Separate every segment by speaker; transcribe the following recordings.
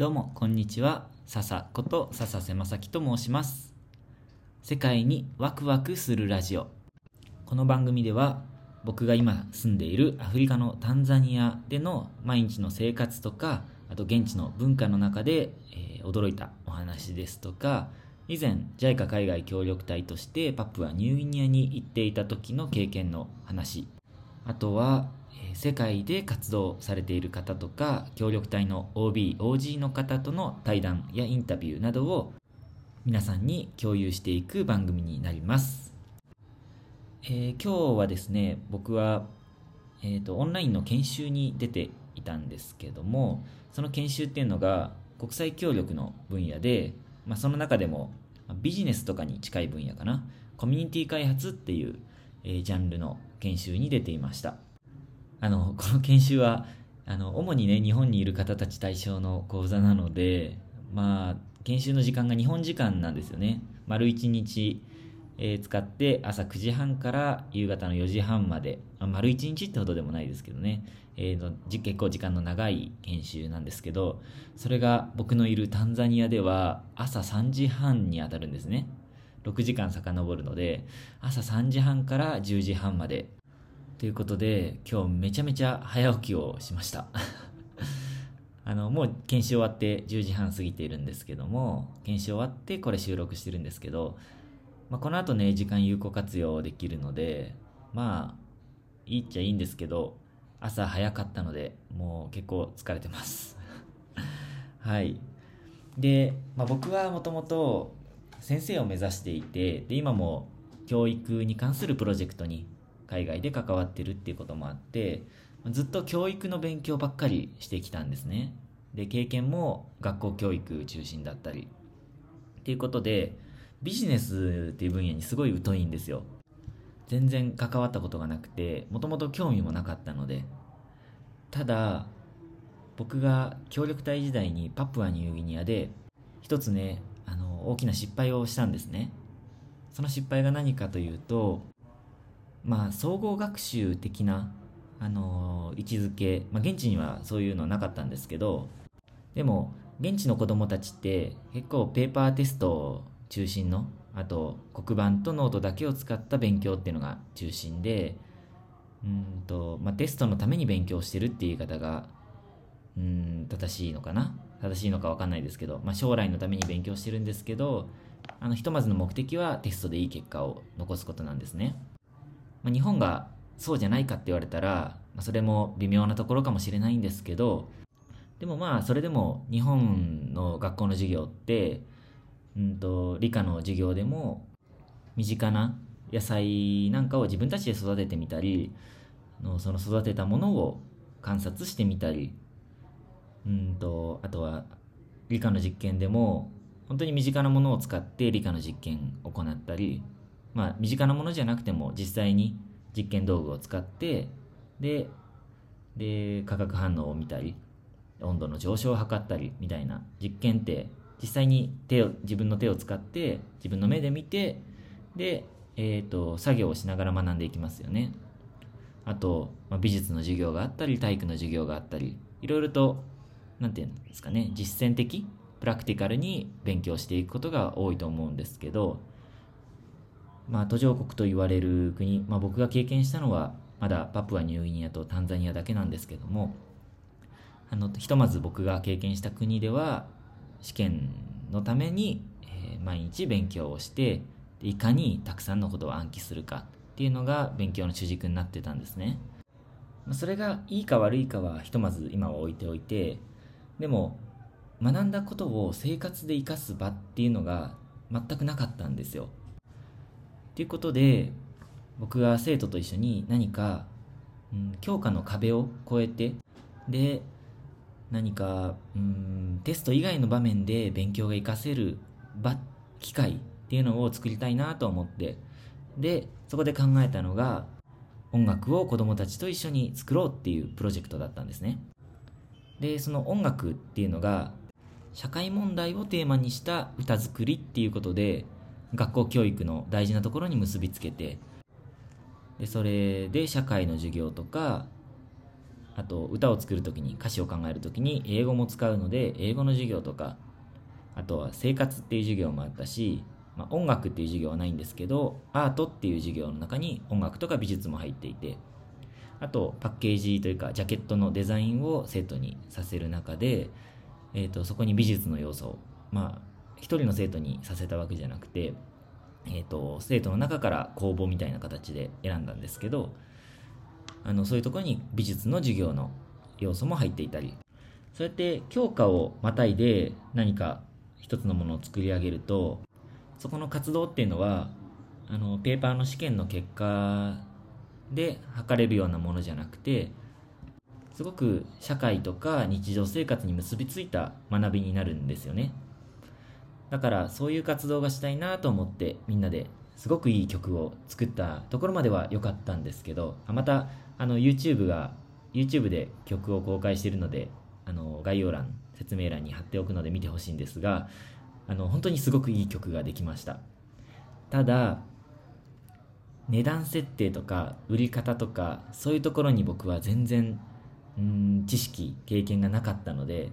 Speaker 1: どうもこんにちは。笹こと笹瀬正樹と申します。世界にワクワクするラジオ。この番組では僕が今住んでいるアフリカのタンザニアでの毎日の生活とかあと現地の文化の中で、えー驚いたお話ですとか以前 JICA 海外協力隊としてパップアニューギニアに行っていた時の経験の話あとは、えー世界で活動されている方とか協力隊の OB、OG の方との対談やインタビューなどを皆さんに共有していく番組になります。えー今日はですね、僕は、えーとオンラインの研修に出ていたんですけども、その研修っていうのが国際協力の分野で、まあ、その中でもビジネスとかに近い分野かな、コミュニティ開発っていう、えージャンルの研修に出ていました。あの、この研修は、あの、主にね、日本にいる方たち対象の講座なので、まあ、研修の時間が日本時間なんですよね。丸1日、えー使って朝9時半から夕方の4時半まで、あ丸1日ってほどでもないですけどね、えーとじ結構時間の長い研修なんですけど、それが僕のいるタンザニアでは朝3時半に当たるんですね。6時間遡るので、朝3時半から10時半まで。ということで今日めちゃめちゃ早起きをしました。あのもう研修終わって10時半過ぎているんですけども研修終わってこれ収録してるんですけど、まあ、この後ね時間有効活用できるのでまあいいっちゃいいんですけど朝早かったのでもう結構疲れてます。はい。で、まあ、僕はもともと先生を目指していてで今も教育に関するプロジェクトに海外で関わってるっていうこともあってずっと教育の勉強ばっかりしてきたんですね。で経験も学校教育中心だったり。っていうことでビジネスっていう分野にすごい疎いんですよ。全然関わったことがなくてもともと興味もなかったので。ただ僕が協力隊時代にパプアニューギニアで一つね大きな失敗をしたんですね。その失敗が何かというとまあ総合学習的なあの位置づけ、まあ、現地にはそういうのはなかったんですけどでも現地の子供たちって結構ペーパーテスト中心のあと黒板とノートだけを使った勉強っていうのが中心でうんと、まあ、テストのために勉強してるっていう言い方がうん正しいのかな。正しいのか分かんないですけど、まあ、将来のために勉強してるんですけどあのひとまずの目的はテストでいい結果を残すことなんですね。まあ、日本がそうじゃないかって言われたら、まあ、それも微妙なところかもしれないんですけどでもまあそれでも日本の学校の授業って、うん、と理科の授業でも身近な野菜なんかを自分たちで育ててみたりのその育てたものを観察してみたりうんとあとは理科の実験でも本当に身近なものを使って理科の実験を行ったりまあ、身近なものじゃなくても実際に実験道具を使ってでで化学反応を見たり温度の上昇を測ったりみたいな実験って実際に手を自分の手を使って自分の目で見てで、えー、と作業をしながら学んでいきますよね。あと、まあ、美術の授業があったり体育の授業があったりいろいろとなんていうんですかね実践的プラクティカルに勉強していくことが多いと思うんですけどまあ、途上国と言われる国、まあ、僕が経験したのはまだパプアニューギニアとタンザニアだけなんですけどもあのひとまず僕が経験した国では試験のために、えー毎日勉強をしていかにたくさんのことを暗記するかっていうのが勉強の主軸になってたんですね。まあそれがいいか悪いかはひとまず今は置いておいてでも学んだことを生活で生かす場っていうのが全くなかったんですよ。ということで僕が生徒と一緒に何か、うん、教科の壁を越えてで何か、うん、テスト以外の場面で勉強が活かせる場機会っていうのを作りたいなと思ってでそこで考えたのが音楽を子どもたちと一緒に作ろうっていうプロジェクトだったんですね。でその音楽っていうのが社会問題をテーマにした歌作りっていうことで学校教育の大事なところに結びつけてでそれで社会の授業とかあと歌を作る時に歌詞を考える時に英語も使うので英語の授業とかあとは生活っていう授業もあったし、まあ、音楽っていう授業はないんですけどアートっていう授業の中に音楽とか美術も入っていてあとパッケージというかジャケットのデザインを生徒にさせる中で、えーと、そこに美術の要素をまあ一人の生徒にさせたわけじゃなくて、えーと、生徒の中から公募みたいな形で選んだんですけどあのそういうところに美術の授業の要素も入っていたりそうやって教科をまたいで何か一つのものを作り上げるとそこの活動っていうのはあのペーパーの試験の結果で測れるようなものじゃなくてすごく社会とか日常生活に結びついた学びになるんですよね。だからそういう活動がしたいなと思ってみんなですごくいい曲を作ったところまでは良かったんですけどまたあの YouTube が YouTube で曲を公開しているのであの概要欄説明欄に貼っておくので見てほしいんですがあの本当にすごくいい曲ができました。ただ値段設定とか売り方とかそういうところに僕は全然うん知識経験がなかったので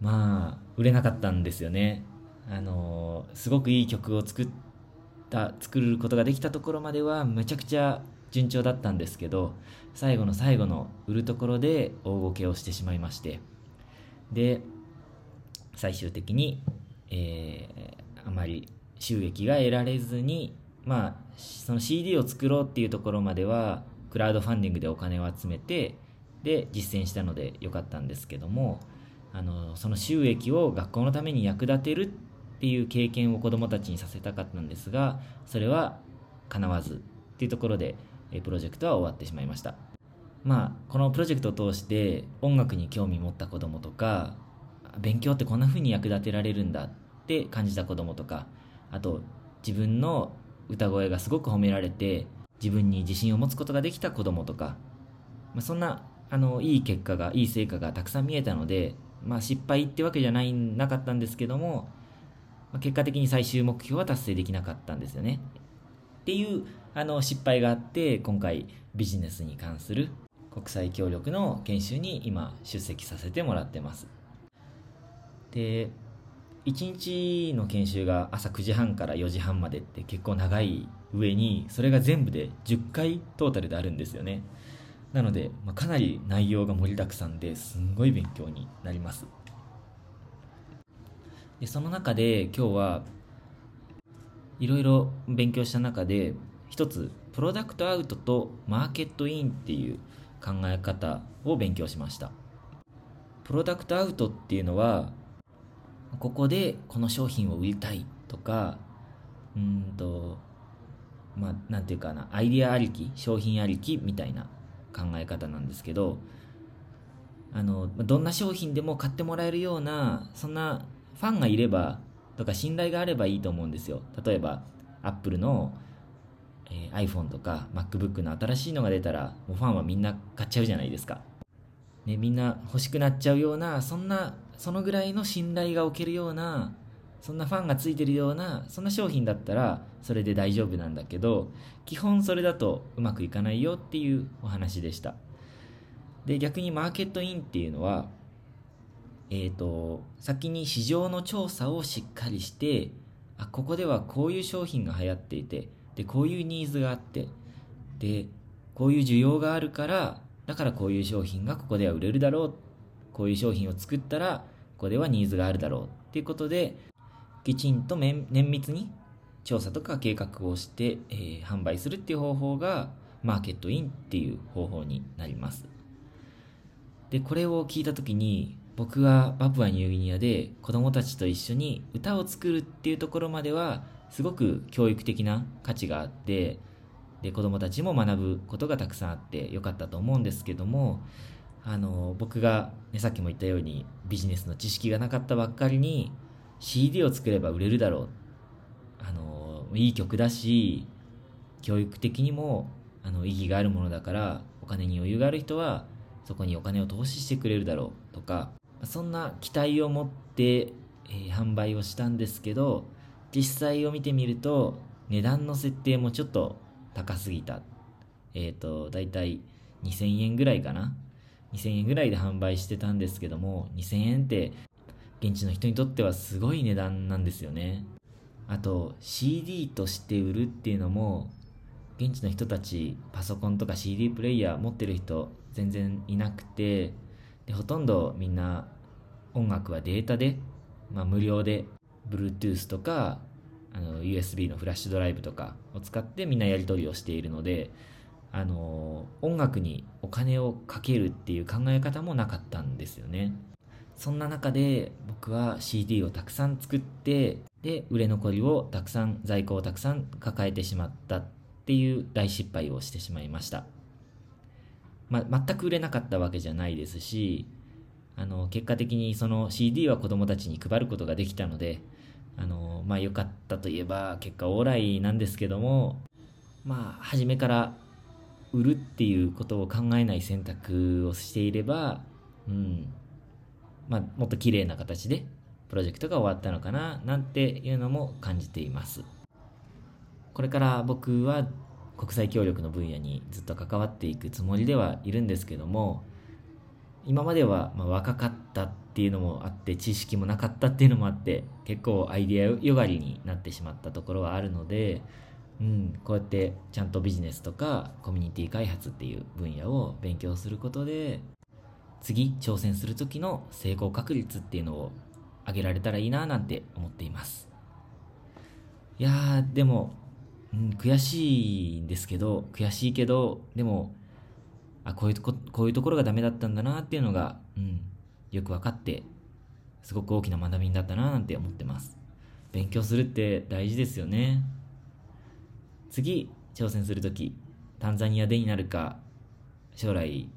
Speaker 1: まあ売れなかったんですよね。あのすごくいい曲を作った作ることができたところまではめちゃくちゃ順調だったんですけど最後の最後の売るところで大ごけをしてしまいまして。で最終的に、えー、あまり収益が得られずにまあその CD を作ろうっていうところまではクラウドファンディングでお金を集めてで実践したのでよかったんですけどもあのその収益を学校のために役立てるっていう経験を子どもたちにさせたかったんですがそれは叶わずっていうところでプロジェクトは終わってしまいました。まあこのプロジェクトを通して音楽に興味持った子どもとか勉強ってこんな風に役立てられるんだって感じた子どもとかあと自分の歌声がすごく褒められて自分に自信を持つことができた子供とか、まあ、そんなあのいい結果がいい成果がたくさん見えたので、まあ、失敗ってわけじゃないなかったんですけども、まあ、結果的に最終目標は達成できなかったんですよね。っていうあの失敗があって今回ビジネスに関する国際協力の研修に今出席させてもらってます。で1日の研修が朝9時半から4時半までって結構長い上にそれが全部で10回トータルであるんですよね。なので、まあ、かなり内容が盛りだくさんですんごい勉強になります。でその中で今日はいろいろ勉強した中で一つプロダクトアウトとマーケットインっていう考え方を勉強しました。プロダクトアウトっていうのはここでこの商品を売りたいとかうんとまあなんていうかなアイディアありき商品ありきみたいな考え方なんですけどあのどんな商品でも買ってもらえるようなそんなファンがいればとか信頼があればいいと思うんですよ。例えばアップルの、えー、iPhone とか MacBook の新しいのが出たらもうファンはみんな買っちゃうじゃないですか。ね、みんな欲しくなっちゃうようなそんなそのぐらいの信頼がおけるようなそんなファンがついてるようなそんな商品だったらそれで大丈夫なんだけど基本それだとうまくいかないよっていうお話でした。で逆にマーケットインっていうのはえーと、先に市場の調査をしっかりしてあここではこういう商品が流行っていてでこういうニーズがあってでこういう需要があるからだからこういう商品がここでは売れるだろうこういう商品を作ったらここではニーズがあるだろうっていうことできちんと綿密に調査とか計画をして、えー、販売するっていう方法がマーケットインっていう方法になります。でこれを聞いた時に僕はパプアニューギニアで子供たちと一緒に歌を作るっていうところまではすごく教育的な価値があってで子どもたちも学ぶことがたくさんあってよかったと思うんですけどもあの僕が、ね、さっきも言ったようにビジネスの知識がなかったばっかりに CD を作れば売れるだろうあのいい曲だし教育的にもあの意義があるものだからお金に余裕がある人はそこにお金を投資してくれるだろうとかそんな期待を持って、えー、販売をしたんですけど実際を見てみると値段の設定もちょっと高すぎた。えっ、ー、と、だいたい2000円ぐらいかな。2000円ぐらいで販売してたんですけども2000円って現地の人にとってはすごい値段なんですよね。あと CD として売るっていうのも現地の人たちパソコンとか CD プレイヤー持ってる人全然いなくてでほとんどみんな音楽はデータで、まあ、無料で Bluetooth とかあの USB のフラッシュドライブとかを使ってみんなやり取りをしているのであの音楽にお金をかけるっていう考え方もなかったんですよね。そんな中で僕は CD をたくさん作ってで売れ残りをたくさん在庫をたくさん抱えてしまったっていう大失敗をしてしまいました、ま、全く売れなかったわけじゃないですしあの結果的にその CD は子供たちに配ることができたのであのまあ良かったといえば結果オーライなんですけどもまあ初めから売るっていうことを考えない選択をしていればうん。まあもっと綺麗な形でプロジェクトが終わったのかななんていうのも感じています。これから僕は国際協力の分野にずっと関わっていくつもりではいるんですけども今まではま若かったっていうのもあって知識もなかったっていうのもあって結構アイデアよがりになってしまったところはあるので、うん、こうやってちゃんとビジネスとかコミュニティ開発っていう分野を勉強することで次挑戦する時の成功確率っていうのを上げられたらいいななんて思っています。いやーでも、うん、悔しいんですけど悔しいけどでもあこういうとここういうところがダメだったんだなっていうのが、うん、よく分かってすごく大きな学びだったななんて思ってます。勉強するって大事ですよね。次挑戦する時タンザニアでになるか将来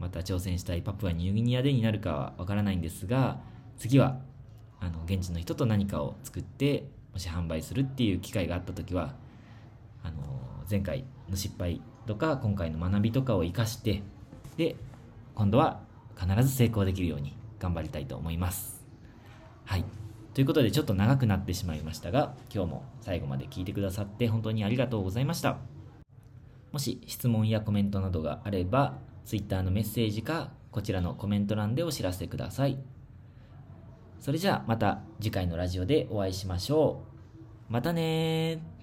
Speaker 1: また挑戦したいパプアニューギニアでになるかは分からないんですが次はあの現地の人と何かを作ってもし販売するっていう機会があった時はあの前回の失敗とか今回の学びとかを生かしてで今度は必ず成功できるように頑張りたいと思います。はい。ということでちょっと長くなってしまいましたが今日も最後まで聞いてくださって本当にありがとうございました。もし質問やコメントなどがあれば Twitter のメッセージかこちらのコメント欄でお知らせください。それじゃあまた次回のラジオでお会いしましょう。またね